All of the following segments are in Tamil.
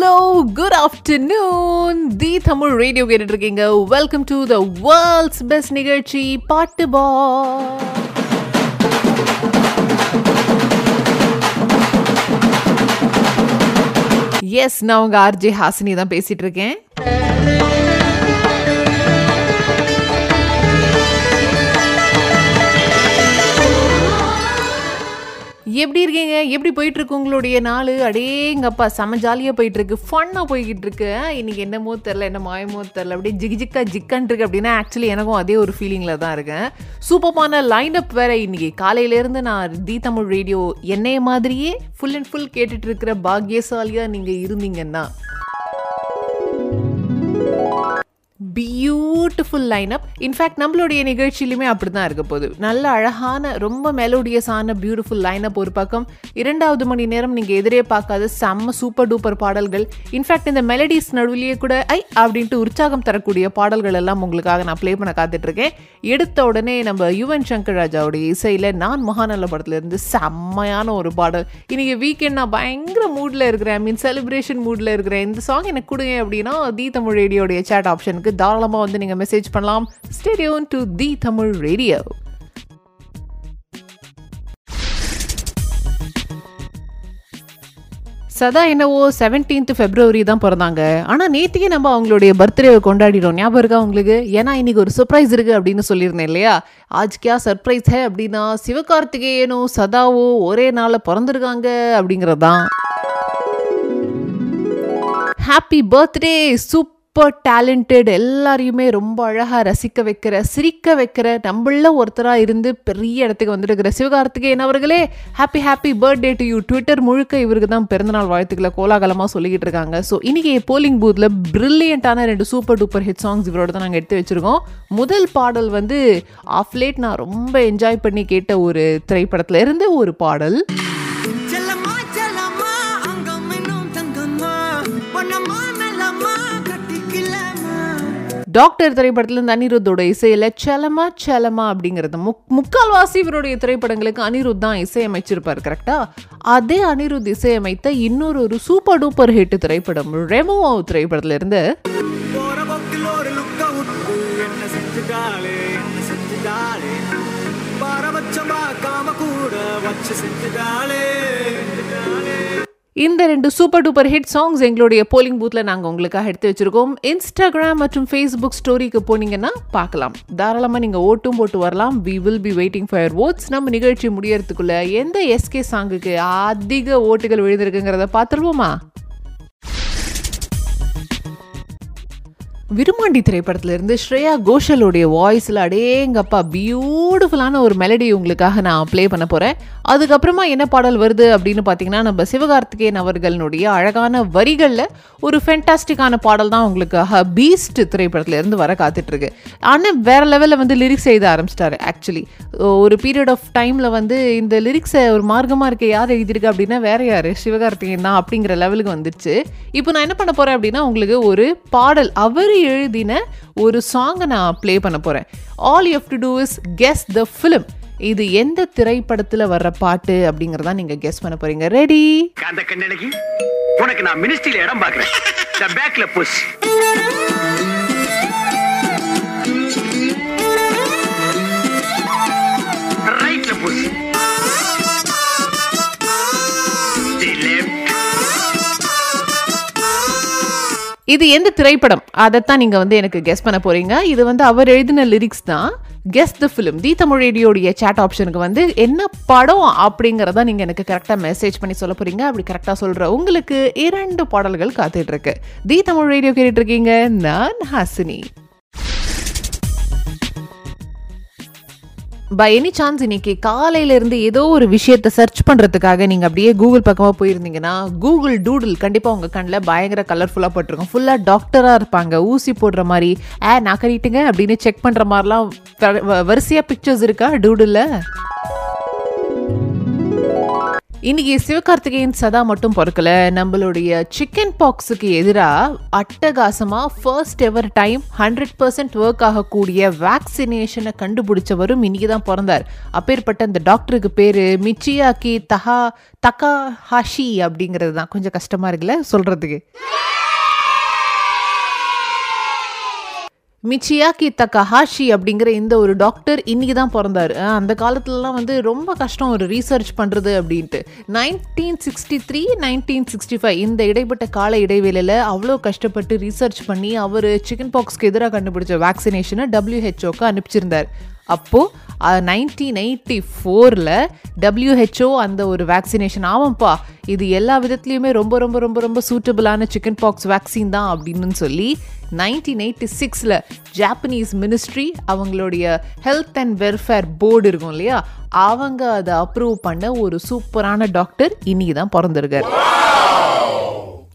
Hello good afternoon the Tamil radio கேட்டுட்டு இருக்கீங்க welcome to the world's best நிகழ்ச்சி பாட்டு பா. எஸ் நான் உங்க ஆர்ஜே ஹாசினி தான் பேசிட்டு இருக்கேன் எப்படி இருக்கீங்க? எப்படி போயிட்டு இருக்கு உங்களுடைய நாள்? அடேங்கப்பா செம ஜாலியாக போயிட்டு இருக்கு ஃபன்னாக போய்கிட்டு இருக்கு இன்னைக்கு என்னமோ தெரில என்ன மாயமோ தெரில அப்படியே ஜிக் ஜிக்கா ஜிக்கான் இருக்கு அப்படின்னா ஆக்சுவலி எனக்கும் அதே ஒரு ஃபீலிங்கில் தான் இருக்கேன். சூப்பர்மான அப் வேற இன்னைக்கு. காலையிலேருந்து நான் தி தமிழ் ரேடியோ என்னைய மாதிரியே ஃபுல் அண்ட் ஃபுல் கேட்டுட்டு இருக்கிற பாக்கியசாலியாக நீங்கள் இருந்தீங்கன்னா பியூட்டிஃபுல் லைனப் இன்ஃபேக்ட் நம்மளுடைய நிகழ்ச்சியிலுமே அப்படி தான் இருக்க போகுது. நல்ல அழகான ரொம்ப மெலோடியஸான பியூட்டிஃபுல் லைனப் ஒரு பக்கம். இரண்டாவது மணி நேரம் நீங்கள் எதிரே பார்க்காத செம்ம சூப்பர் டூப்பர் பாடல்கள். இன்ஃபேக்ட் இந்த மெலடிஸ் நடுவிலேயே கூட ஐ அப்படின்ட்டு உற்சாகம் தரக்கூடிய பாடல்கள் எல்லாம் உங்களுக்காக நான் ப்ளே பண்ண காத்துட்ருக்கேன். எடுத்த உடனே நம்ம யுவன் சங்கர் ராஜாவுடைய இசையில் நான் மகாநல்ல படத்துலேருந்து செம்மையான ஒரு பாடல். இன்றைக்கி வீக்கெண்ட் நான் பயங்கர மூடில் இருக்கிறேன். ஐ மீன் செலிப்ரேஷன் மூடில் இருக்கிறேன். இந்த சாங் எனக்கு கொடுங்க அப்படின்னா தீ தமிழ் ரேடியோடைய சேட் ஆப்ஷனுக்கு தாராளமாக வந்து நீங்கள் மெசேஜ் பண்ணலாம். Stay tuned to the Tamil radio சதா என்னவோ செவன்டீன்த் ஃபெப்ரவரி தான் பிறந்தாங்க. ஆனால் நேற்றுக்கே நம்ம அவங்களுடைய பர்த்டேவை கொண்டாடிடும் ஞாபகம் இருக்கா உங்களுக்கு? ஏன்னா இன்னைக்கு ஒரு சர்ப்ரைஸ் இருக்குது அப்படின்னு சொல்லியிருந்தேன் இல்லையா? ஆஜ் கியா சர்ப்ரைஸ் ஹே அப்படின்னா சிவகார்த்திகேயனும் சதாவோ ஒரே நாளில் பிறந்திருக்காங்க அப்படிங்கிறது தான் ஹாப்பி பர்த்டே சூப்பர் டேலண்டட் எல்லாரையுமே ரொம்ப அழகாக ரசிக்க வைக்கிற சிரிக்க வைக்கிற நம்மள ஒருத்தராக இருந்து பெரிய இடத்துக்கு வந்துருக்கிற சிவகார்த்திகேயன் அவர்களே happy happy birthday to you Twitter முழுக்க இவருக்கு தான் பிறந்தநாள் வாழ்த்துக்களை கோலாகலமாக சொல்லிக்கிட்டு இருக்காங்க. ஸோ இன்றைக்கி போலிங் பூத்தில் பிரில்லியண்ட்டான ரெண்டு சூப்பர் டூப்பர் ஹிட் சாங்ஸ் இவரோட தான் நாங்கள் எடுத்து வச்சிருக்கோம். முதல் பாடல் வந்து ஆஃப் லேட் நான் ரொம்ப என்ஜாய் பண்ணி கேட்ட ஒரு திரைப்படத்துல இருந்து ஒரு பாடல். டாக்டர் திரைப்படத்துல அனிருத்தோட இசையில் செலமா செலமா அப்படிங்கிறது. முக் முக்கால்வாசி இவருடைய திரைப்படங்களுக்கு அனிருத் தான் இசையமைச்சிருப்பார் கரெக்டாக அதே அனிருத் இசையமைத்த இன்னொரு ஒரு சூப்பர் டூப்பர் ஹிட் திரைப்படம் ரெமோ திரைப்படத்துல இருந்து பாரபட்சம் பார்க்காம கூட வச்சு செஞ்சுட்டாளே. இந்த ரெண்டு சூப்பர் டூப்பர் ஹிட் சாங்ஸ் எங்களுடைய போலிங் பூத்தில் நாங்கள் உங்களுக்காக எடுத்து வச்சிருக்கோம். இன்ஸ்டாகிராம் மற்றும் ஃபேஸ்புக் ஸ்டோரிக்கு போனீங்கன்னா பார்க்கலாம். தாராளமாக நீங்கள் ஓட்டும் போட்டு வரலாம். We will be waiting for votes நம்ம நிகழ்ச்சி முடியறதுக்குள்ளே எந்த எஸ்கே சாங்குக்கு அதிக ஓட்டுகள் விழுந்திருக்குங்கிறத பார்த்துருவோமா? விருமாண்டி திரைப்படத்திலிருந்து ஸ்ரேயா கோஷலுடைய வாய்ஸில் அடேங்கப்பா பியூட்டிஃபுல்லான ஒரு மெலடி உங்களுக்காக நான் ப்ளே பண்ண போகிறேன் அதுக்கப்புறமா என்ன பாடல் வருது அப்படின்னு பார்த்தீங்கன்னா நம்ம சிவகார்த்திகேயன் அவர்களுடைய அழகான வரிகளில் ஒரு ஃபென்டாஸ்டிக்கான பாடல் தான் உங்களுக்காக பீஸ்ட் திரைப்படத்திலேருந்து வர காத்துட்ருக்கு. ஆனால் வேறு லெவலில் வந்து லிரிக்ஸ் எழுத ஆரம்பிச்சிட்டாரு ஆக்சுவலி ஒரு பீரியட் ஆஃப் டைமில் வந்து இந்த லிரிக்ஸை ஒரு மார்க்கமாக இருக்க யார் எழுதியிருக்கு அப்படின்னா வேற யார்? சிவகார்த்திகேயன் தான் அப்படிங்கிற லெவலுக்கு வந்துச்சு இப்போ நான் என்ன பண்ண போகிறேன் அப்படின்னா உங்களுக்கு ஒரு பாடல் அவர் எழுதின ஒரு சாங்கை நான் ப்ளே பண்ண போகிறேன் all you to do is guess the film இது எந்த திரைப்படத்தில் வர்ற பாட்டு அப்படிங்கிறதா நீங்கள் கெஸ் பண்ண போறீங்க. ரெடி உனக்கு நான் மினிஸ்ட்ரியில இடம் பாக்குறேன் பேக்ல புஷ் இது எந்த திரைப்படம்? அதைத்தான் நீங்கள் வந்து எனக்கு கெஸ் பண்ண போறீங்க. இது வந்து அவர் எழுதின லிரிக்ஸ் தான். Guess the film the Tamil ரேடியோடைய chat ஆப்ஷனுக்கு வந்து என்ன படம் அப்படிங்கிறத நீங்கள் எனக்கு கரெக்டாக மெசேஜ் பண்ணி சொல்ல போகிறீங்க அப்படி கரெக்டாக சொல்கிற உங்களுக்கு இரண்டு பாடல்கள் காத்துட்ருக்கு தி தமிழ் ரேடியோ கேட்டுட்ருக்கீங்க நான் ஹாசினி. பை எனி சான்ஸ் இன்னைக்கு காலையிலேருந்து ஏதோ ஒரு விஷயத்தை சர்ச் பண்ணுறதுக்காக நீங்கள் அப்படியே கூகுள் பக்கமாக போயிருந்தீங்கன்னா கூகுள் டூடில் கண்டிப்பாக உங்கள் கண்ணில் பயங்கர கலர்ஃபுல்லாக போட்டிருக்கும். ஃபுல்லாக டாக்டராக இருப்பாங்க. ஊசி போடுற மாதிரி ஏ நான் கட்டிட்டுங்க அப்படின்னு செக் பண்ணுற மாதிரிலாம் வரிசையாக பிக்சர்ஸ் இருக்கா டூடில் இன்னைக்கு சிவகார்த்திகேயன் சதா மட்டும் பிறக்கல. நம்மளுடைய சிக்கன் பாக்ஸுக்கு எதிராக அட்டகாசமாக first ever time hundred percent work ஆகக்கூடிய வேக்சினேஷனை கண்டுபிடிச்சவரும் இன்னைக்கு தான் பிறந்தார். அப்பேற்பட்ட அந்த டாக்டருக்கு பேர் மிச்சியாக்கி தஹா தகா ஹாஷி அப்படிங்கிறது தான். கொஞ்சம் கஷ்டமாக இருக்குல்ல சொல்கிறதுக்கு மிச்சியாக்கி தக்கஹாஷி அப்படிங்கிற இந்த ஒரு டாக்டர் இன்னைக்கு தான் பிறந்தாரு அந்த காலத்துலலாம் வந்து ரொம்ப கஷ்டம் ஒரு ரீசர்ச் பண்ணுறது அப்படின்ட்டு. Nineteen sixty three nineteen sixty five இந்த இடைப்பட்ட கால இடைவேளையில் அவ்வளோ கஷ்டப்பட்டு ரீசர்ச் பண்ணி அவர் சிக்கன் பாக்ஸ்க்கு எதிராக கண்டுபிடிச்ச வேக்சினேஷனை டபிள்யூஹெச்ஓக்கு அனுப்பிச்சிருந்தார். அப்போது நைன்டீன் எயிட்டி ஃபோரில் டபிள்யூஹெச்ஓ அந்த ஒரு வேக்சினேஷன் ஆமாம்ப்பா இது எல்லா விதத்துலையுமே ரொம்ப ரொம்ப ரொம்ப ரொம்ப சூட்டபிளான சிக்கன் பாக்ஸ் வேக்சின் தான் அப்படின்னு சொல்லி நைன்டீன் எயிட்டி சிக்ஸில் ஜாப்பனீஸ் மினிஸ்ட்ரி அவங்களுடைய ஹெல்த் அண்ட் வெல்ஃபேர் போர்டு இருக்கும் இல்லையா அவங்க அதை அப்ரூவ் பண்ண ஒரு சூப்பரான டாக்டர் இன்னைக்கு தான் பிறந்திருக்காரு.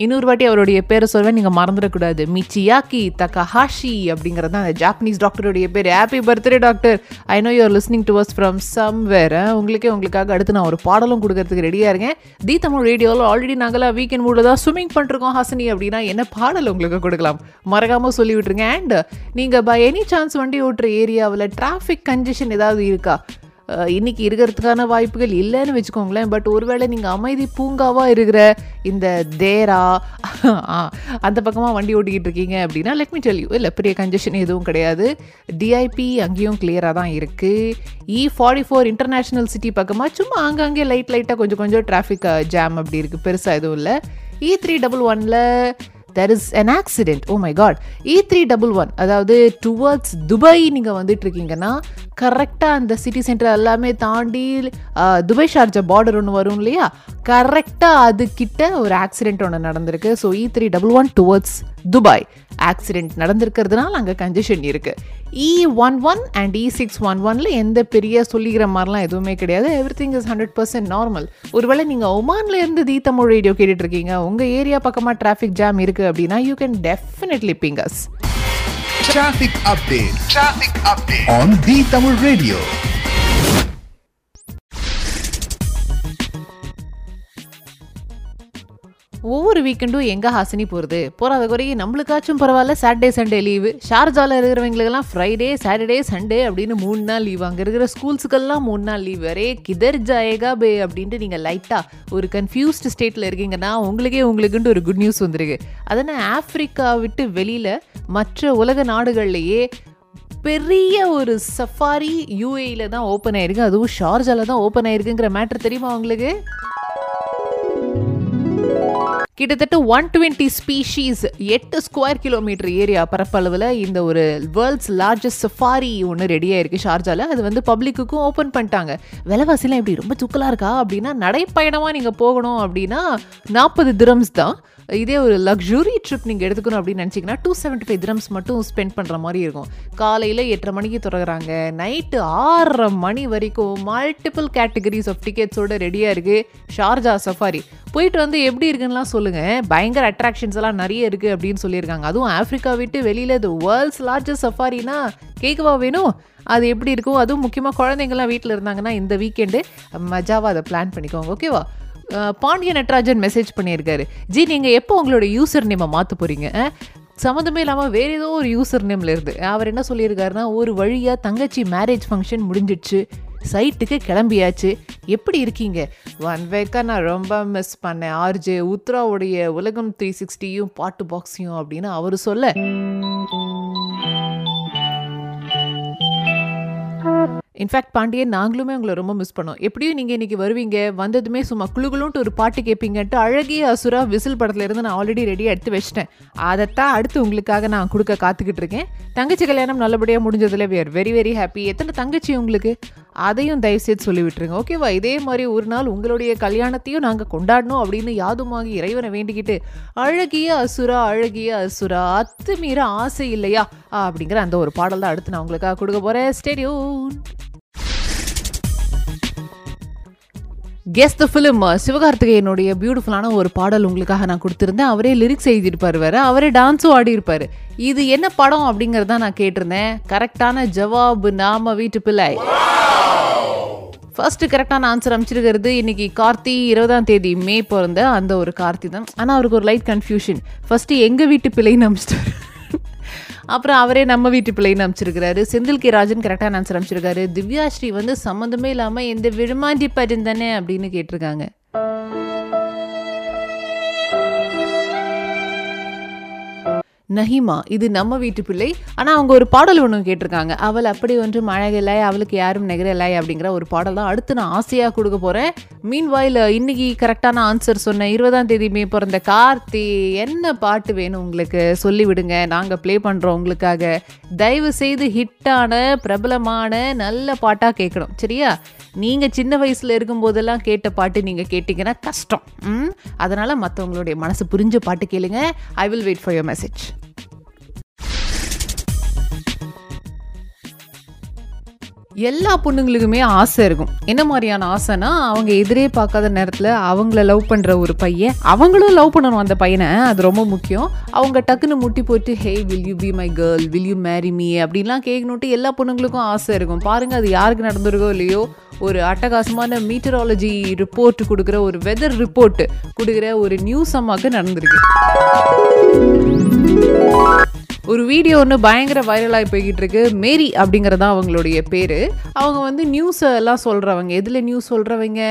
இன்னொரு வாட்டி அவருடைய பேரை சொல்வேன் நீங்கள் மறந்துடக்கூடாது. மிச்சியாக்கி தக்கஹாஷி அப்படிங்கிறது தான் அந்த ஜாப்பனீஸ் டாக்டருடைய பேர். Happy birthday doctor I know you're listening to us from some வேற உங்களுக்கே உங்களுக்காக அடுத்து நான் ஒரு பாடலும் கொடுக்கறதுக்கு ரெடியாக இருக்கேன். தி தமிழ் ரேடியோவில் ஆல்ரெடி நாங்களாம் வீக்கெண்ட் மூடில் தான் ஸ்விம்மிங் பண்ணிருக்கோம் ஹாசினி அப்படின்னா என்ன பாடல் உங்களுக்கு கொடுக்கலாம்? மறக்காமல் சொல்லி விட்டுருங்க அண்ட் நீங்கள் பை எனி சான்ஸ் வண்டி ஓட்டுற ஏரியாவில் டிராஃபிக் கன்ஜெஷன் ஏதாவது இருக்கா? இன்றைக்கி இருக்கிறதுக்கான வாய்ப்புகள் இல்லைன்னு வச்சுக்கோங்களேன். பட் ஒருவேளை நீங்கள் அமைதி பூங்காவாக இருக்கிற இந்த தேரா ஆ, அந்த பக்கமாக வண்டி ஓட்டிக்கிட்டு இருக்கீங்க அப்படின்னா லெட் மீ டெல் யூ இல்லை பெரிய கன்ஜெஷன் எதுவும் கிடையாது. டிஐபி அங்கேயும் கிளியராக தான் இருக்குது E forty four international city பக்கமாக சும்மா அங்கங்கே லைட் லைட்டாக கொஞ்சம் கொஞ்சம் டிராஃபிக் ஜாம் அப்படி இருக்குது பெருசாக எதுவும் இல்லை. இ த்ரீ டபுள் ஒனில் there is an accident oh my god E three double one அதாவது டுவர்ட்ஸ் துபாய் நீங்கள் வந்துட்டு இருக்கீங்கன்னா கரெக்டாக அந்த சிட்டி சென்டர் எல்லாமே தாண்டி துபாய் ஷார்ஜா பார்டர் ஒன்று வரும் இல்லையா? கரெக்டாக அதுக்கிட்ட ஒரு ஆக்சிடென்ட் ஒன்று நடந்திருக்கு. So E three double one towards Dubai accident நடந்திருக்கிறதுனால அங்கே கன்ஜெஷன் இருக்குது E one one and E six one ஒன்ல எந்த பெரிய சொல்லிக்கிற மாதிரிலாம் எதுவுமே கிடையாது. Everything is hundred percent normal ஒருவேளை நீங்கள் ஒமான்ல இருந்து தி தமிழ் ரேடியோ கேட்டுட்டு இருக்கீங்க உங்கள் ஏரியா பக்கமாக டிராஃபிக் ஜாம் இருக்குது அப்படின்னா you can definitely pings Traffic update. Traffic update. On the Tamil Radio. ஒவ்வொரு வீக்கெண்டும் எங்கே ஹாசினி போகிறது போகாத குறைய நம்மளுக்காச்சும் பரவாயில்ல. சாட்டர்டே சண்டே லீவு ஷார்ஜாவில் இருக்கிறவங்களுக்கெல்லாம் ஃப்ரைடே சாட்டர்டே சண்டே அப்படின்னு மூணு நாள் லீவ் அங்கே இருக்கிற ஸ்கூல்ஸுக்கெல்லாம் மூணு நாள் லீவ் அரே கிதர் ஜாயகா பே அப்படின்ட்டு நீங்கள் லைட்டாக ஒரு கன்ஃபியூஸ்டு ஸ்டேட்டில் இருக்கீங்கன்னா உங்களுக்கே உங்களுக்குன்ட்டு ஒரு குட் நியூஸ் வந்திருக்கு. அதனால் ஆஃப்ரிக்கா விட்டு வெளியில் மற்ற உலக நாடுகள்லையே பெரிய ஒரு சஃபாரி யூஏயில் தான் ஓப்பன் ஆயிருக்கு. அதுவும் ஷார்ஜாவில் தான் ஓப்பன் ஆயிருக்குங்கிற மேட்டர் தெரியுமா உங்களுக்கு? கிட்டத்தட்ட ஒன் டுவெண்ட்டி ஸ்பீஷீஸ் எட்டு ஸ்கொயர் கிலோமீட்டர் ஏரியா பரப்பளவில் இந்த ஒரு வேர்ல்ட்ஸ் லார்ஜஸ்ட் சஃபாரி ஒன்று ரெடியாக இருக்குது ஷார்ஜாவில் அது வந்து பப்ளிக்குக்கும் ஓப்பன் பண்ணிட்டாங்க. விலைவாசிலாம் எப்படி? ரொம்ப தூக்கலாக இருக்கா? அப்படின்னா நடைப்பயணமாக நீங்கள் போகணும் அப்படின்னா நாற்பது திரம்ஸ் தான். இதே ஒரு லக்ஸுரி ட்ரிப் நீங்கள் எடுத்துக்கணும் அப்படின்னு நினச்சிங்கன்னா டூ செவன்ட்டி ஃபைவ் திரம்ஸ் மட்டும் ஸ்பெண்ட் பண்ணுற மாதிரி இருக்கும். காலையில் எட்டரை மணிக்கு திறகுறாங்க நைட்டு ஆறரை மணி வரைக்கும் மல்டிபிள் கேட்டகரிஸ் ஆஃப் டிக்கெட்ஸோட ரெடியாக இருக்குது ஷார்ஜா சஃபாரி. போயிட்டு வந்து எப்படி இருக்குன்னுலாம் சொல்லுங்கள் பயங்கர அட்ராக்ஷன்ஸ் எல்லாம் நிறைய இருக்குது அப்படின்னு சொல்லியிருக்காங்க. அதுவும் ஆஃப்ரிக்கா விட்டு வெளியில் இது வேர்ல்ட்ஸ் லார்ஜஸ்ட் சஃபாரினா கேட்கவா வேணும்? அது எப்படி இருக்கும்? அதுவும் முக்கியமாக குழந்தைங்கள்லாம் வீட்டில் இருந்தாங்கன்னா இந்த வீக்கெண்டு மஜாவாக அதை பிளான் பண்ணிக்கோங்க. ஓகேவா பாண்டிய நட்ராஜன் மெசேஜ் பண்ணியிருக்காரு. ஜி நீங்கள் எப்போ உங்களோட யூசர் நேமை மாற்ற போகிறீங்க சம்மந்தமே இல்லாமல் வேறு ஏதோ ஒரு யூசர் நேம்ல இருந்து. அவர் என்ன சொல்லியிருக்காருன்னா ஒரு வழியாக தங்கச்சி மேரேஜ் ஃபங்க்ஷன் முடிஞ்சிடுச்சு. சைட்டுக்கு கிளம்பியாச்சு. எப்படி இருக்கீங்க? ஒன் வேக்காக நான் ரொம்ப மிஸ் பண்ணேன். ஆர்ஜே உத்ராவுடைய உலகம் த்ரீ சிக்ஸ்டியும் பாட்டு பாக்ஸையும் அப்படின்னு அவர் சொல்ல. இன்ஃபேக்ட் பாண்டியன் நாங்களுமே உங்களை ரொம்ப மிஸ் பண்ணோம். எப்படியும் நீங்கள் இன்றைக்கி வருவீங்க வந்ததுமே சும்மா குழுகுலுன்ட்டு ஒரு பாட்டு கேட்பீங்கன்ட்டு அழகிய அசுரா விசில் படத்துலேருந்து நான் ஆல்ரெடி ரெடியாக எடுத்து வச்சிட்டேன். அதைத்தான் அடுத்து உங்களுக்காக நான் கொடுக்க காத்துக்கிட்டு இருக்கேன். தங்கச்சி கல்யாணம் நல்லபடியாக முடிஞ்சதில் we are very very happy எத்தனை தங்கச்சி உங்களுக்கு? அதையும் தயவுசெய்து சொல்லி விட்டுருங்க ஓகேவா இதே மாதிரி ஒரு நாள் உங்களுடைய கல்யாணத்தையும் நாங்கள் கொண்டாடணும் அப்படின்னு யாதுமாகி இறைவனை வேண்டிக்கிட்டு அழகிய அசுரா அழகிய அசுரா அத்துமீற ஆசை இல்லையா? அப்படிங்கிற அந்த ஒரு பாடல் தான் அடுத்து நான் உங்களுக்காக கொடுக்க போகிறேன் ஸ்டேடியூன் கெஸ் த ஃபிலிம் சிவகார்த்திகேயனுடைய பியூட்டிஃபுல்லான ஒரு பாடல் உங்களுக்காக நான் கொடுத்துருந்தேன். அவரே லிரிக்ஸ் எழுதியிருப்பார் வேறு. அவரே டான்ஸும் ஆடியிருப்பார். இது என்ன படம் அப்படிங்கிறத நான் கேட்டிருந்தேன். கரெக்டான ஜவாபு நாம வீட்டு பிள்ளை. ஃபர்ஸ்ட் கரெக்டான ஆன்சர் அமைச்சிருக்கிறது இன்னைக்கு கார்த்தி இருபதாம் தேதி மே பிறந்த அந்த ஒரு கார்த்தி தான். ஆனால் அவருக்கு ஒரு லைட் கன்ஃபியூஷன் ஃபர்ஸ்ட் எங்கள் வீட்டு பிள்ளைன்னு அமைச்சிட்டாரு. அப்புறம் அவரே நம்ம வீட்டு பிள்ளைன்னு அமைச்சிருக்கிறாரு செந்தில் கே. ராஜன் கரெக்டான ஆன்சர் அமைச்சிருக்காரு திவ்யா ஸ்ரீ வந்து சம்மந்தமே இல்லாமல் எந்த விழுமாண்டி பருந்தானே அப்படின்னு கேட்டிருக்காங்க. நஹிமா இது நம்ம வீட்டு பிள்ளை. ஆனால் அவங்க ஒரு பாடல் ஒன்று கேட்டிருக்காங்க. அவள் அப்படி ஒன்றும் அழகில்லை அவளுக்கு யாரும் நெகரலை அப்படிங்கிற ஒரு பாடல் தான் அடுத்து நான் ஆசையாக கொடுக்க போகிறேன் மீன் வாயில் இன்னைக்கு கரெக்டான ஆன்சர் சொன்னேன் இருபதாம் தேதி மே பிறந்த கார்த்தி என்ன பாட்டு வேணும் உங்களுக்கு? சொல்லிவிடுங்க. நாங்கள் ப்ளே பண்ணுறோம் உங்களுக்காக. தயவு செய்து ஹிட்டான பிரபலமான நல்ல பாட்டாக கேட்கணும். சரியா? நீங்கள் சின்ன வயசில் இருக்கும்போதெல்லாம் கேட்ட பாட்டு நீங்கள் கேட்டிங்கன்னா கஷ்டம். ம்? அதனால் மற்றவங்களுடைய மனசு புரிஞ்ச பாட்டு கேளுங்க. I will wait for your message எல்லா பொண்ணுங்களுக்குமே ஆசை இருக்கும். என்ன மாதிரியான ஆசைனா அவங்க எதிரே பார்க்காத நேரத்தில் அவங்கள லவ் பண்ணுற ஒரு பையன் அவங்களும் லவ் பண்ணணும் அந்த பையனை அது ரொம்ப முக்கியம். அவங்க டக்குன்னு முட்டி போட்டு hey will you be my girl will you marry me அப்படின்லாம் கேட்கணுன்ட்டு எல்லா பொண்ணுங்களுக்கும் ஆசை இருக்கும். பாருங்கள் அது யாருக்கு நடந்திருக்கோ இல்லையோ ஒரு அட்டகாசமான மீட்டராலஜி ரிப்போர்ட் கொடுக்குற ஒரு வெதர் ரிப்போர்ட் கொடுக்குற ஒரு நியூஸ் அம்மாவுக்கு நடந்திருக்கு. ஒரு வீடியோ ஒன்று பயங்கர வைரலாகி போய்கிட்டு இருக்கு மேரி அப்படிங்கிறதான் அவங்களுடைய பேர். அவங்க வந்து நியூஸ் எல்லாம் சொல்கிறவங்க எதில் நியூஸ் சொல்கிறவங்க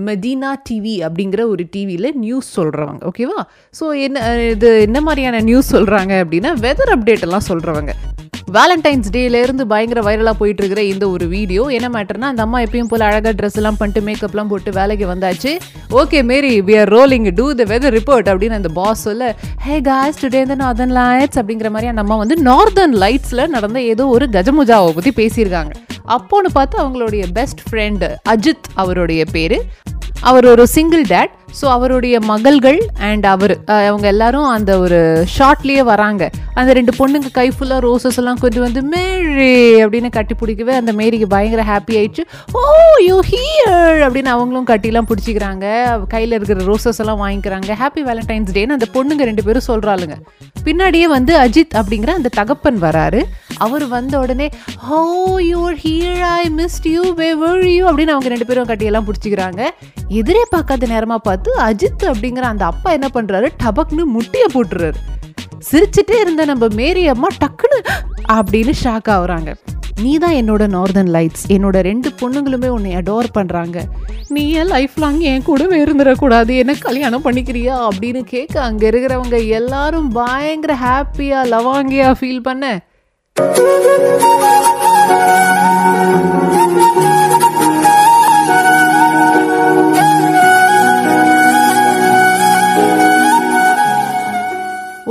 மெதினா டிவி அப்படிங்கிற ஒரு டிவியில் நியூஸ் சொல்கிறவங்க ஓகேவா ஸோ என்ன இது என்ன மாதிரியான நியூஸ் சொல்கிறாங்க அப்படின்னா வெதர் அப்டேட் எல்லாம் சொல்கிறவங்க வேலண்டைன்ஸ் டேலேருந்து பயங்கர வைரலாக போயிட்டு இருக்கிற இந்த ஒரு வீடியோ என்ன மேட்டர்னா அந்த அம்மா எப்பயும் போல் அழகாக ட்ரெஸ் எல்லாம் பண்ணிட்டு மேக்கப்லாம் போட்டு வேலைக்கு வந்தாச்சு. Okay Mary we are rolling to the weather report அப்படின்னு அந்த பாஸ் சொல்ல ஹே காஸ் டுடே இந்த நார்தன் லைட்ஸ் அப்படிங்கிற மாதிரி அந்த அம்மா வந்து நார்தன் லைட்ஸில் நடந்த ஏதோ ஒரு கஜமுஜாவை பற்றி பேசியிருக்காங்க. அப்போன்னு பார்த்து அவங்களுடைய பெஸ்ட் ஃப்ரெண்டு அஜித் அவருடைய பேர். அவர் ஒரு சிங்கிள் டேட் ஸோ அவருடைய மகள்கள் அண்ட் அவர் அவங்க எல்லாரும் அந்த ஒரு ஷார்ட்லேயே வராங்க. அந்த ரெண்டு பொண்ணுங்க கை ஃபுல்லாக ரோசஸ் எல்லாம் கொண்டு வந்து மேரி அப்படின்னு கட்டி பிடிக்கவே அந்த மேரிக்கு பயங்கர ஹாப்பி ஆயிடுச்சு. ஓ யூ ஹியர் அப்படின்னு அவங்களும் கட்டிலாம் பிடிச்சிக்கிறாங்க. கையில் இருக்கிற ரோசஸ் எல்லாம் வாங்கிக்கிறாங்க. ஹாப்பி வேலண்டைன்ஸ் டேன்னு அந்த பொண்ணுங்க ரெண்டு பேரும் சொல்கிறாளுங்க பின்னாடியே வந்து அஜித் அப்படிங்கிற அந்த தகப்பன் வராரு. அவர் வந்த உடனே ஹோ you're here I missed you wherever you அப்படின்னு அவங்க ரெண்டு பேரும் கட்டியெல்லாம் பிடிச்சிக்கிறாங்க. எதிரே பார்க்காத நேரமாக பார்த்து அஜித் அப்படிங்கிற அந்த அப்பா என்ன பண்ணுறாரு டபக்னு முட்டியை போட்டுறாரு. சிரிச்சுட்டே இருந்த நம்ம மேரி அம்மா டக்குன்னு அப்படின்னு ஷாக் ஆகுறாங்க. நீ தான் என்னோட நார்தன் லைட்ஸ் என்னோட ரெண்டு பொண்ணுங்களுமே உன்னை அடோர் பண்ணுறாங்க நீ ஏன் லைஃப் லாங் என் கூடவே இருந்துடக்கூடாது. என்ன கல்யாணம் பண்ணிக்கிறியா? அப்படின்னு கேட்க அங்கே இருக்கிறவங்க எல்லாரும் பயங்கர ஹாப்பியாக லவாங்கியாக ஃபீல் பண்ண Thank you.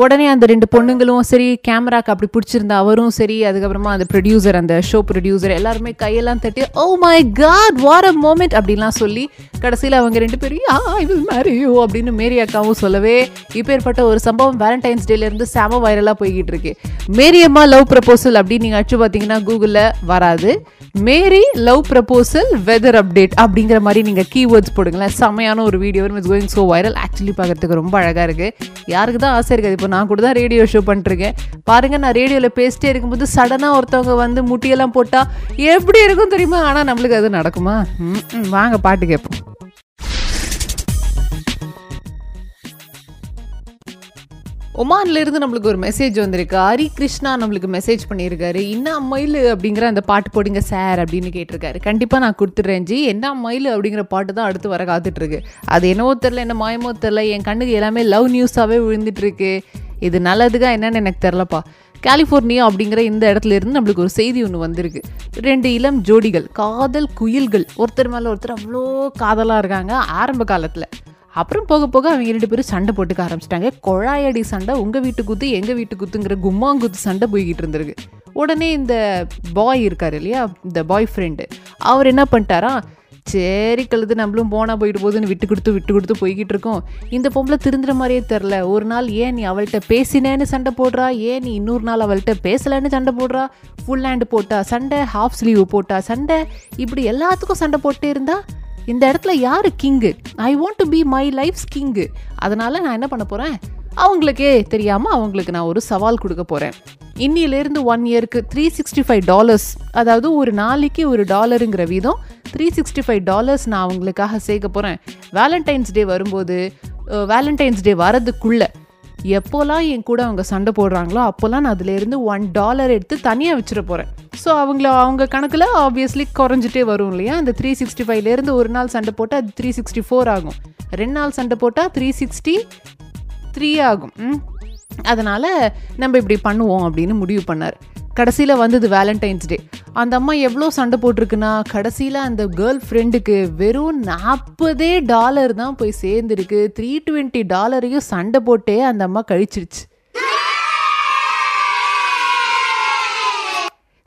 உடனே அந்த ரெண்டு பொண்ணுங்களும் சரி கேமராக்கு அப்படி பிடிச்சிருந்த அவரும் சரி அதுக்கப்புறமா அந்த ப்ரொடியூசர் அந்த ஷோ ப்ரொடியூசர் எல்லாருமே கையெல்லாம் தட்டி ஓ my god what a moment அப்படின்லாம் சொல்லி கடைசியில் அவங்க ரெண்டு பேரும் யா ஐ வில் மேரி யூ அப்படின்னு மேரி அக்காவும் சொல்லவே இப்பேற்பட்ட ஒரு சம்பவம் வேலண்டைன்ஸ் டேலேருந்து செம வைரலாக போய்கிட்டு இருக்கு. மேரியம்மா லவ் ப்ரப்போசல் அப்படின்னு நீங்கள் அடிச்சு பார்த்தீங்கன்னா கூகுளில் வராது. Mary love proposal weather update அப்படிங்கிற மாதிரி நீங்கள் கீவேர்ட்ஸ் போடுங்களேன். செமையான ஒரு video it's going so viral actually பார்க்குறதுக்கு ரொம்ப அழகாக இருக்குது யாருக்கு தான் ஆசை இருக்காது. இப்போ நான் கூட தான் ரேடியோ ஷோ பண்ணிருக்கேன் பாருங்கள் நான் ரேடியோவில் பேசிட்டே இருக்கும்போது சடனாக ஒருத்தவங்க வந்து முட்டியெல்லாம் போட்டால் எப்படி இருக்கும் தெரியுமா? ஆனால் நம்மளுக்கு அது நடக்குமா? ம், வாங்க பாட்டு கேட்போம். ஒமான்லேருந்து நம்மளுக்கு ஒரு மெசேஜ் வந்திருக்கு. ஹரி கிருஷ்ணா நம்மளுக்கு மெசேஜ் பண்ணியிருக்காரு. என்ன மயில் அப்படிங்கிற அந்த பாட்டு போடுங்க சார் அப்படின்னு கேட்டிருக்காரு. கண்டிப்பாக நான் கொடுத்துட்றேன் ஜி. என்ன மயில் அப்படிங்கிற பாட்டு தான் அடுத்து வர காத்துட்ருக்கு. அது என்னவோ தெரில என்ன மாயமோ தெரில என் கண்ணுக்கு எல்லாமே லவ் நியூஸாகவே விழுந்துட்டுருக்கு இது நல்லதுக்கா என்னன்னு எனக்கு தெரிலப்பா கலிஃபோர்னியா அப்படிங்கிற இந்த இடத்துல இருந்து நம்மளுக்கு ஒரு செய்தி ஒன்று வந்திருக்கு. ரெண்டு இளம் ஜோடிகள் காதல் குயில்கள். ஒருத்தர் மேலே ஒருத்தர் அவ்வளோ காதலாக இருக்காங்க. ஆரம்ப காலத்தில். அப்புறம் போக போக அவங்க ரெண்டு பேரும் சண்டை போட்டுக்க ஆரம்பிச்சிட்டாங்க. குழாயடி சண்டை உங்கள் வீட்டு குத்து எங்கள் வீட்டு குத்துங்கிற கும்மாங்குத்து சண்டை போய்கிட்டு இருந்திருக்கு. உடனே இந்த பாய் இருக்கார் இல்லையா? இந்த பாய் ஃப்ரெண்டு அவர் என்ன பண்ணிட்டாரா? சரி கழுது நம்மளும் போனால் போயிட்டு போகுதுன்னு விட்டு கொடுத்து விட்டு கொடுத்து போய்கிட்டு இருக்கோம். இந்த பொம்பளை திருந்துற மாதிரியே தெரில ஒரு நாள் ஏன் நீ அவள்கிட்ட பேசினேன்னு சண்டை போடுறா? ஏன் நீ இன்னொரு நாள் அவள்கிட்ட பேசலைன்னு சண்டை போடுறா? ஃபுல் ஹேண்டு போட்டா சண்டை ஹாஃப் ஸ்லீவ் போட்டா சண்டை. இப்படி எல்லாத்துக்கும் சண்டை போட்டே இருந்தா? இந்த இடத்துல யார் king? I want to be my life's king அதனால் நான் என்ன பண்ண போகிறேன் அவங்களுக்கே தெரியாமல் அவங்களுக்கு நான் ஒரு சவால் கொடுக்க போகிறேன் இன்னிலேருந்து ஒன் இயருக்கு த்ரீ சிக்ஸ்டி ஃபைவ் டாலர்ஸ் அதாவது ஒரு நாளைக்கு ஒரு டாலருங்கிற வீதம் த்ரீ சிக்ஸ்டி ஃபைவ் டாலர்ஸ் நான் அவங்களுக்காக சேர்க்க போகிறேன் வேலண்டைன்ஸ் டே வரும்போது வேலண்டைன்ஸ் டே வரதுக்குள்ளே எப்போல்லாம் என் கூட அவங்க சண்டை போடுறாங்களோ அப்போல்லாம் நான் அதுலேருந்து ஒன் டாலர் எடுத்து தனியாக வச்சுட போகிறேன் ஸோ அவங்கள அவங்க கணக்கில் ஆப்வியஸ்லி குறைஞ்சிட்டே வரும் இல்லையா? அந்த த்ரீ சிக்ஸ்டி ஃபைவ்லேருந்து ஒரு நாள் சண்டை போட்டால் அது த்ரீ சிக்ஸ்டி ஃபோர் ஆகும். ரெண்டு நாள் சண்டை போட்டால் த்ரீ சிக்ஸ்டி த்ரீ ஆகும். ம். நம்ம இப்படி பண்ணுவோம் அப்படின்னு முடிவு பண்ணார். கடைசியில் வந்தது வேலண்டைன்ஸ் டே அந்த அம்மா எவ்வளோ சண்டை போட்டிருக்குன்னா கடைசியில் அந்த கேர்ள் ஃப்ரெண்டுக்கு வெறும் நாற்பதே டாலர் தான் போய் சேர்ந்துருக்கு. த்ரீ டுவெண்ட்டி டாலரையும் சண்டை போட்டே அந்த அம்மா கழிச்சிருச்சு.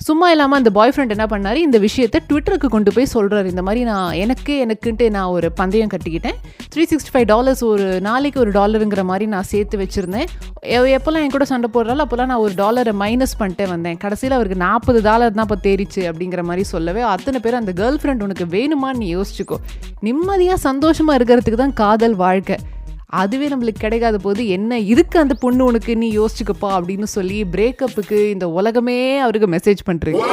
சும்மா இல்லாமல் அந்த பாய் ஃப்ரெண்ட் என்ன பண்ணாரு? இந்த விஷயத்தை ட்விட்டருக்கு கொண்டு போய் சொல்கிறாரு இந்த மாதிரி நான் எனக்கு எனக்குன்ட்டு நான் ஒரு பந்தயம் கட்டிக்கிட்டேன். த்ரீ சிக்ஸ்டி ஃபைவ் டாலர்ஸ் ஒரு நாளைக்கு ஒரு டாலருங்கிற மாதிரி நான் சேர்த்து வச்சுருந்தேன். எப்போல்லாம் என் கூட சண்டை போடுறாலும் அப்போல்லாம் நான் ஒரு டாலரை மைனஸ் பண்ணிட்டே வந்தேன். கடைசியில் அவருக்கு நாற்பது டாலர் தான் இப்போ தேறிச்சு அப்படிங்கிற மாதிரி சொல்லவே அத்தனை பேர் அந்த கேர்ள் ஃப்ரெண்ட் உனக்கு வேணுமான்னு நீ யோசிச்சுக்கோ. நிம்மதியாக சந்தோஷமாக இருக்கிறதுக்கு தான் காதல் வாழ்க்கை. அதுவே நம்மளுக்கு கிடைக்காத போது என்ன இதுக்கு அந்த பொண்ணு உனக்கு? நீ யோசிச்சுக்கப்பா அப்படின்னு சொல்லி பிரேக்கப்புக்கு இந்த உலகமே அவருக்கு மெசேஜ் பண்ணுறீங்க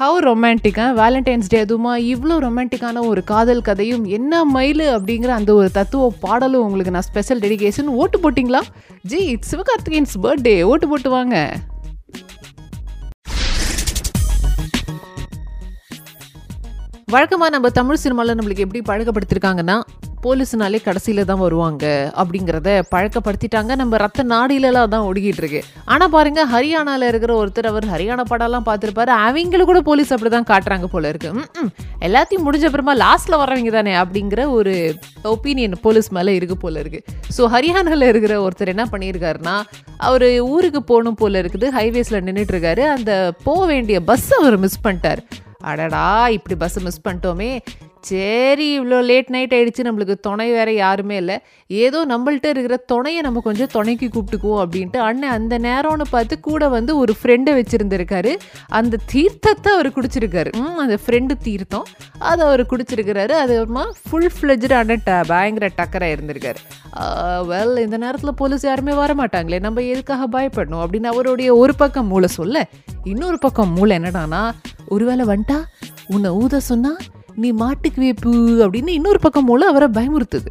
ஹவு ரொமான்டிக்காக வேலண்டைன்ஸ் டே அதுவுமா? இவ்வளோ ரொமான்டிக்கான ஒரு காதல் கதையும் என்ன மயில் அப்படிங்கிற அந்த ஒரு தத்துவ பாடலும் உங்களுக்கு நான் ஸ்பெஷல் டெடிகேஷன் ஓட்டு போட்டிங்களா? ஜி இட்ஸ் சிவகார்த்திகேயன்ஸ் பர்த்டே ஓட்டு போட்டு வாங்க. வழக்கமாக நம்ம தமிழ் சினிமாவில் நம்மளுக்கு எப்படி பழக்கப்படுத்திருக்காங்கன்னா போலீஸ்னாலே கடைசியில் தான் வருவாங்க அப்படிங்கிறத பழக்கப்படுத்திட்டாங்க. நம்ம ரத்த நாடிலலாம் தான் ஒடுகிட்டு இருக்கு. ஆனால் பாருங்க ஹரியானாவில் இருக்கிற ஒருத்தர் அவர் ஹரியானா படம்லாம் பார்த்துருப்பாரு. அவங்களும் கூட போலீஸ் அப்படி தான் காட்டுறாங்க போல இருக்கு. எல்லாத்தையும் முடிஞ்ச அப்புறமா லாஸ்ட்டில் வரவங்க தானே அப்படிங்கிற ஒரு ஒப்பீனியன் போலீஸ் மேலே இருக்கு போல இருக்கு. ஸோ ஹரியானாவில் இருக்கிற ஒருத்தர் என்ன பண்ணியிருக்காருன்னா அவர் ஊருக்கு போகணும் போல இருக்குது. ஹைவேஸில் நின்றுட்டு இருக்காரு அந்த போக வேண்டிய பஸ் அவர் மிஸ் பண்ணிட்டார். அடடா இப்படி பஸ்ஸை மிஸ் பண்ணிட்டோமே. சரி இவ்வளோ லேட் நைட் ஆகிடுச்சு நம்மளுக்கு துணை வேற யாருமே இல்லை. ஏதோ நம்மள்ட்ட இருக்கிற துணையை நம்ம கொஞ்சம் துணைக்கு கூப்பிட்டுக்குவோம் அப்படின்ட்டு அண்ணன் அந்த நேரம்னு பார்த்து கூட வந்து ஒரு ஃப்ரெண்டை வச்சுருந்துருக்காரு. அந்த தீர்த்தத்தை அவர் குடிச்சிருக்காரு. ம், அந்த ஃப்ரெண்டு தீர்த்தம். அதை அவர் குடிச்சிருக்கிறாரு. அது ஃபுல் ஃப்ளெஜ்டு அண்ணன் ட பயங்கர டக்கராக இருந்திருக்காரு. வெல் இந்த நேரத்தில் போலீஸ் யாருமே வர மாட்டாங்களே நம்ம எதுக்காக பயப்படணும் அப்படின்னு அவருடைய ஒரு பக்கம் மூளை சொல்ல இன்னொரு பக்கம் மூளை என்னடானா ஒருவேளை வந்துட்டா உன்னை ஊத சொன்னால் நீ மாட்டுக்குவே பூ அப்படின்னு இன்னொரு பக்கம் மூலம் அவரை பயமுறுத்துது.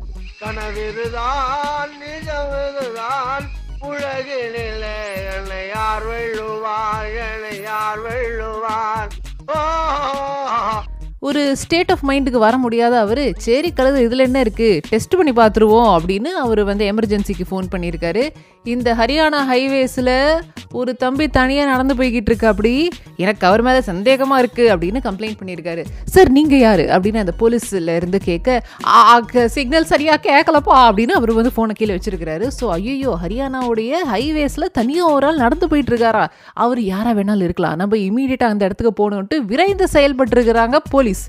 ஒரு ஸ்டேட் ஆஃப் மைண்டுக்கு வர முடியாத அவர் சரி கழுது இதில் என்ன இருக்குது டெஸ்ட் பண்ணி பார்த்துருவோம் அப்படின்னு அவர் வந்து எமர்ஜென்சிக்கு ஃபோன் பண்ணியிருக்காரு இந்த ஹரியானா ஹைவேஸில் ஒரு தம்பி தனியாக நடந்து போய்கிட்டு இருக்கு அப்படி. எனக்கு அவர் மேலே சந்தேகமாக இருக்குது அப்படின்னு கம்ப்ளைண்ட் பண்ணியிருக்காரு சார் நீங்கள் யார்? அப்படின்னு அந்த போலீஸில் இருந்து கேட்க சிக்னல் சரியாக கேட்கலப்பா அப்படின்னு அவர் வந்து ஃபோனை கீழே வச்சிருக்கிறாரு. ஸோ ஐயோ ஹரியானாவுடைய ஹைவேஸில் தனியாக ஒரு ஆள் நடந்து போயிட்டு இருக்காரா? அவர் யாராக வேணாலும் இருக்கலாம். நம்ம இமீடியட்டாக அந்த இடத்துக்கு போகணுன்ட்டு விரைந்து செயல்பட்டுருக்கிறாங்க போலீஸ் போலீஸ்.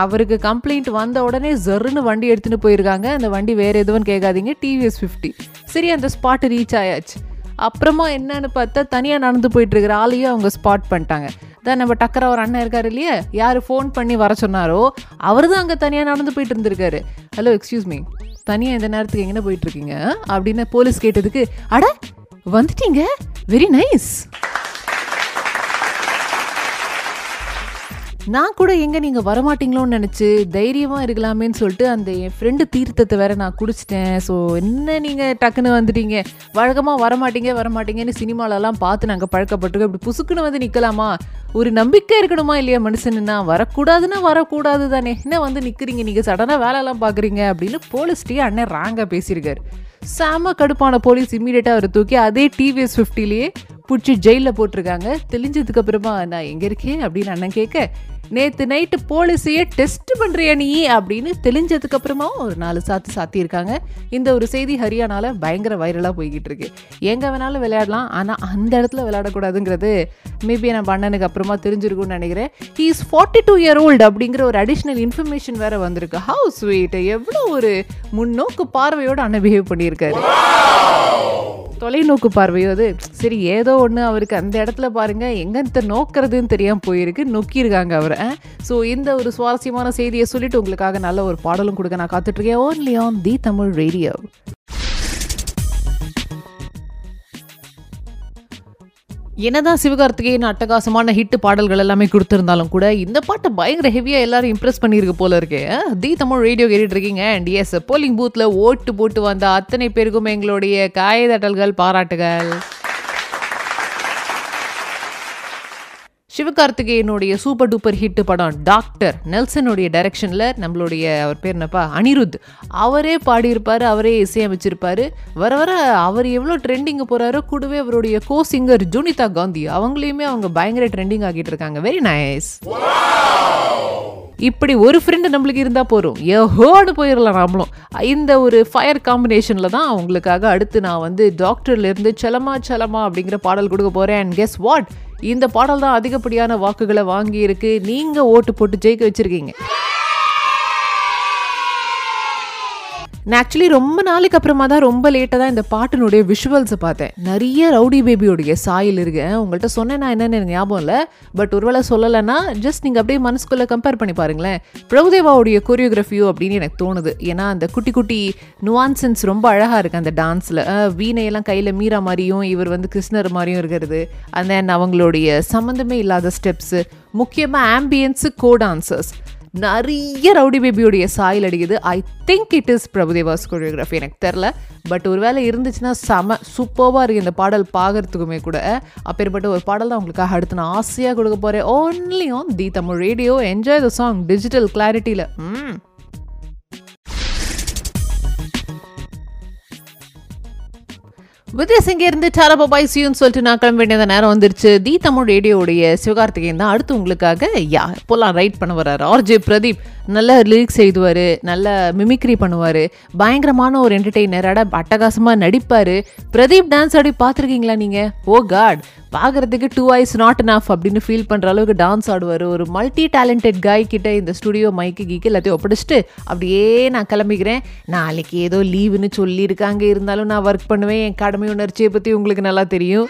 அவருக்கு கம்ப்ளைண்ட் வந்த உடனே ஜர்ன்னு வண்டி எடுத்துன்னு போயிருக்காங்க. அந்த வண்டி வேற எதுவும் கேட்காதீங்க. டிவிஎஸ் ஃபிஃப்டி சரி அந்த ஸ்பாட் ரீச் ஆயாச்சு. அப்புறமா என்னன்னு பார்த்தா தனியாக நடந்து போயிட்டு இருக்கிற ஆளையும் அவங்க ஸ்பாட் பண்ணிட்டாங்க. தான் நம்ம டக்கரா ஒரு அண்ணன் இருக்காரு இல்லையா? யார் ஃபோன் பண்ணி வர சொன்னாரோ அவர் தான் அங்கே தனியாக நடந்து போயிட்டு இருந்திருக்காரு ஹலோ எக்ஸ்கியூஸ் மீ தனியாக இந்த நேரத்துக்கு எங்கே போயிட்டு இருக்கீங்க அப்படின்னு போலீஸ் கேட்டதுக்கு அட வந்துட்டீங்க. வெரி நைஸ் நான் கூட எங்கே நீங்கள் வரமாட்டீங்களோன்னு நினச்சி தைரியமாக இருக்கலாமேன்னு சொல்லிட்டு அந்த என் ஃப்ரெண்டு தீர்த்தத்தை வேற நான் குடிச்சிட்டேன். ஸோ என்ன நீங்கள் டக்குன்னு வந்துட்டீங்க? வழக்கமாக வரமாட்டீங்க வரமாட்டீங்கன்னு சினிமாலெல்லாம் பார்த்து நாங்கள் பழக்கப்பட்டிருக்கோம். இப்படி புசுக்குன்னு வந்து நிற்கலாமா ஒரு நம்பிக்கை இருக்கணுமா இல்லையா மனுஷனுன்னா? வரக்கூடாதுன்னா வரக்கூடாது தானே. என்ன வந்து நிற்கிறீங்க நீங்கள் சடனாக வேலையெல்லாம் பார்க்குறீங்க அப்படின்னு போலீஸ்டே அண்ணன் ராங்காக பேசியிருக்காரு. செம கடுப்பான போலீஸ் இம்மீடியட்டாக அவரை தூக்கி அதே டிவிஎஸ் ஃபிஃப்டிலேயே பிடிச்சி ஜெயிலில் போட்டிருக்காங்க. தெளிஞ்சதுக்கு அப்புறமா நான் எங்கே இருக்கேன்? அப்படின்னு அண்ணன் கேட்க நேற்று நைட்டு போலீஸையே டெஸ்ட் பண்ணுறியா நீ? அப்படின்னு தெளிஞ்சதுக்கு அப்புறமா ஒரு நாலு சாத்து சாத்தியிருக்காங்க. இந்த ஒரு செய்தி ஹரியானால பயங்கர வைரலாக போய்கிட்டு இருக்கு. எங்கே வேணாலும் விளையாடலாம் ஆனால் அந்த இடத்துல விளையாடக்கூடாதுங்கிறது மேபி நம்ம அண்ணனுக்கு அப்புறமா தெரிஞ்சிருக்கும்னு நினைக்கிறேன். He is forty two year old அப்படிங்கிற ஒரு அடிஷ்னல் இன்ஃபர்மேஷன் வேற வந்திருக்கு. ஹவு ஸ்வீட் எவ்வளோ ஒரு முன்னோக்கு பார்வையோடு அண்ணன் பிஹேவ் பண்ணியிருக்காரு. தொலைநோக்கு பார்வையோ அது சரி ஏதோ ஒன்று அவருக்கு அந்த இடத்துல பாருங்க எங்கத்த நோக்கிறதுன்னு தெரியாமல் போயிருக்கு நொக்கியிருக்காங்க அவரை. ஸோ இந்த ஒரு சுவாரஸ்யமான செய்தியை சொல்லிட்டு உங்களுக்காக நல்ல ஒரு பாடலும் கொடுக்க நான் காத்துட்டு இருக்கேன். Only on the Tamil radio. என்னதான் சிவகார்த்திகேயன் அட்டகாசமான ஹிட் பாடல்கள் எல்லாமே கொடுத்துருந்தாலும் கூட இந்த பாட்டு பயங்கர ஹெவியாக எல்லாரும் இம்ப்ரெஸ் பண்ணியிருக்கு போல இருக்கே. தி தமிழ் ரேடியோ கேட்டுட்டு இருக்கீங்க. அண்ட் எஸ் போலிங் பூத்தில் ஓட்டு போட்டு வந்த அத்தனை பேருக்கும் எங்களுடைய காயதட்டல்கள் பாராட்டுகள். சிவகார்த்திகேயனுடைய சூப்பர் டூப்பர் ஹிட் படம் டாக்டர் நெல்சனுடைய டைரக்ஷனில் நம்மளுடைய அவர் பேர் என்னப்பா? அனிருத். அவரே பாடியிருப்பார் அவரே இசையமைச்சிருப்பாரு. வர வர அவர் எவ்வளோ ட்ரெண்டிங் போகிறாரோ கூடவே அவருடைய கோ சிங்கர் ஜூனிதா காந்தி அவங்களையுமே அவங்க பயங்கர ட்ரெண்டிங் ஆகிட்டு இருக்காங்க. வெரி நைஸ் இப்படி ஒரு ஃப்ரெண்டு நம்மளுக்கு இருந்தால் போகிறோம் ஏஹோடு போயிடலாம் நாமளும் இந்த ஒரு ஃபயர் காம்பினேஷனில் தான் அவங்களுக்காக அடுத்து நான் வந்து டாக்டர்லேருந்து சலமா சலமா அப்படிங்கிற பாடல் கொடுக்க போகிறேன் அண்ட் கெஸ் வாட் இந்த பாடல் தான் அதிகப்படியான வாக்குகளை வாங்கி இருக்கு நீங்கள் ஓட்டு போட்டு ஜெயிக்க வச்சிருக்கீங்க. நான் ஆக்சுவலி ரொம்ப நாளைக்கு அப்புறமா தான் ரொம்ப லேட்டாக தான் இந்த பாட்டினுடைய விஷுவல்ஸை பார்த்தேன். நிறைய ரவுடி பேபியோடைய சாயில் இருக்கு. உங்கள்கிட்ட சொன்னேன் நான் என்னென்னு ஞாபகம் இல்லை. பட் ஒருவேளை சொல்லலைன்னா ஜஸ்ட் நீங்கள் அப்படியே மனசுக்குள்ளே கம்பேர் பண்ணி பாருங்களேன். பிரபுதேவாவுடைய கொரியோகிராஃபியோ அப்படின்னு எனக்கு தோணுது. ஏன்னா அந்த குட்டி குட்டி நுவான்சன்ஸ் ரொம்ப அழகாக இருக்குது அந்த டான்ஸில் வீணையெல்லாம் கையில் மீரா மாதிரியும் இவர் வந்து கிருஷ்ணர் மாதிரியும் இருக்கிறது. அந்த அவங்களுடைய சம்மந்தமே இல்லாத ஸ்டெப்ஸு முக்கியமாக ஆம்பியன்ஸு கோ டான்சர்ஸ் நிறைய ரவுடி பேபியோடைய சாயில் அடிக்குது. I think it is Prabhudeva's choreography எனக்கு தெரில பட் ஒரு வேளை இருந்துச்சுன்னா செம சூப்பர்வாக இருக்குது இந்த பாடல் பார்க்குறதுக்குமே கூட. அப்பேற்பட்ட ஒரு பாடல் தான் உங்களுக்காக அடுத்து நான் ஆசையாக கொடுக்க போகிறேன் only on the Tamil radio enjoy the song digital கிளாரிட்டியில் ம். வித்யாஸ் இங்கே இருந்து சாரப்பா பாய் சியூன்னு சொல்லிட்டு நான் கிளம்ப வேண்டியது நேரம் வந்துருச்சு. தி தமிழ் ரேடியோடைய சிவகார்த்திகேயன் தான் அடுத்து உங்களுக்காக யா இப்போலாம் ரைட் பண்ண வர்றாரு? ஆர்ஜே பிரதீப் நல்ல லிரிக்ஸ் எழுதுவார் நல்ல மிமிக்ரி பண்ணுவார் பயங்கரமான ஒரு என்டர்டெய்னர் அட்டகாசமாக நடிப்பார். பிரதீப் டான்ஸ் ஆடி பார்த்துருக்கீங்களா நீங்கள் ஓ oh காட் பார்க்குறதுக்கு டூ ஐஸ் நாட் enough அப்படின்னு ஃபீல் பண்ணுற அளவுக்கு டான்ஸ் ஆடுவார். ஒரு மல்டி டேலண்டட் காய் கிட்ட இந்த ஸ்டுடியோ மைக்கு கீக்கு எல்லாத்தையும் ஒப்படைச்சிட்டு அப்படியே நான் கிளம்பிக்கிறேன். நாளைக்கு ஏதோ லீவுன்னு சொல்லியிருக்காங்க. இருந்தாலும் நான் ஒர்க் பண்ணுவேன் என் கடமை உணர்ச்சியை பற்றி உங்களுக்கு நல்லா தெரியும்.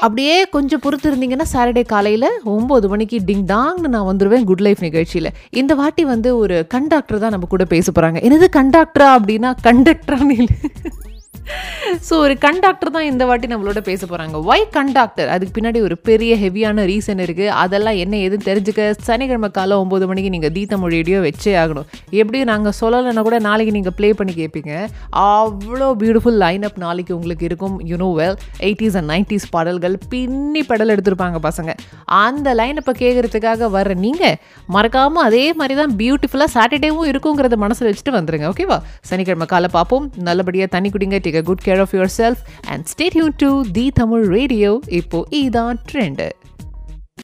அப்படியே கொஞ்சம் பொறுத்து இருந்தீங்கன்னா சாட்டர்டே காலையில் ஒம்பது மணிக்கு டிங் டாங்னு நான் வந்துடுவேன் குட் லைஃப் நிகழ்ச்சியில். இந்த வாட்டி வந்து ஒரு கண்டக்டர் தான் நம்ம கூட பேச போகிறாங்க என்னது கண்டக்டரா அப்படின்னா கண்டக்டரான்னு இல்லை. ஸோ ஒரு கண்டக்டர் தான் இந்த வாட்டி நம்மளோட பேச போகிறாங்க ஒய் கண்டாக்டர் அதுக்கு பின்னாடி ஒரு பெரிய ஹெவியான ரீசன் இருக்குது அதெல்லாம் என்ன எதுன்னு தெரிஞ்சுக்க சனிக்கிழமை காலை ஒம்பது மணிக்கு நீங்கள் தி தமிழ் ரேடியோ வச்சே ஆகணும். எப்படியும் நாங்கள் சொல்லலைன்னா கூட நாளைக்கு நீங்கள் ப்ளே பண்ணி கேட்பீங்க அவ்வளோ பியூட்டிஃபுல் லைன் அப் நாளைக்கு உங்களுக்கு இருக்கும். You know well eighties and nineties பாடல்கள் பின்னி படல் எடுத்திருப்பாங்க பசங்க. அந்த லைன் அப்போ கேட்குறதுக்காக வர்ற நீங்கள் மறக்காமல் அதே மாதிரி தான் பியூட்டிஃபுல்லாக சாட்டர்டேவும் இருக்குங்கிறத மனசில் வச்சுட்டு வந்துடுங்க ஓகேவா சனிக்கிழமை காலை பார்ப்போம். நல்லபடியாக தண்ணி குடிங்க take a good care of yourself and stay tuned to The Tamil Radio. Ipo Ida Trend.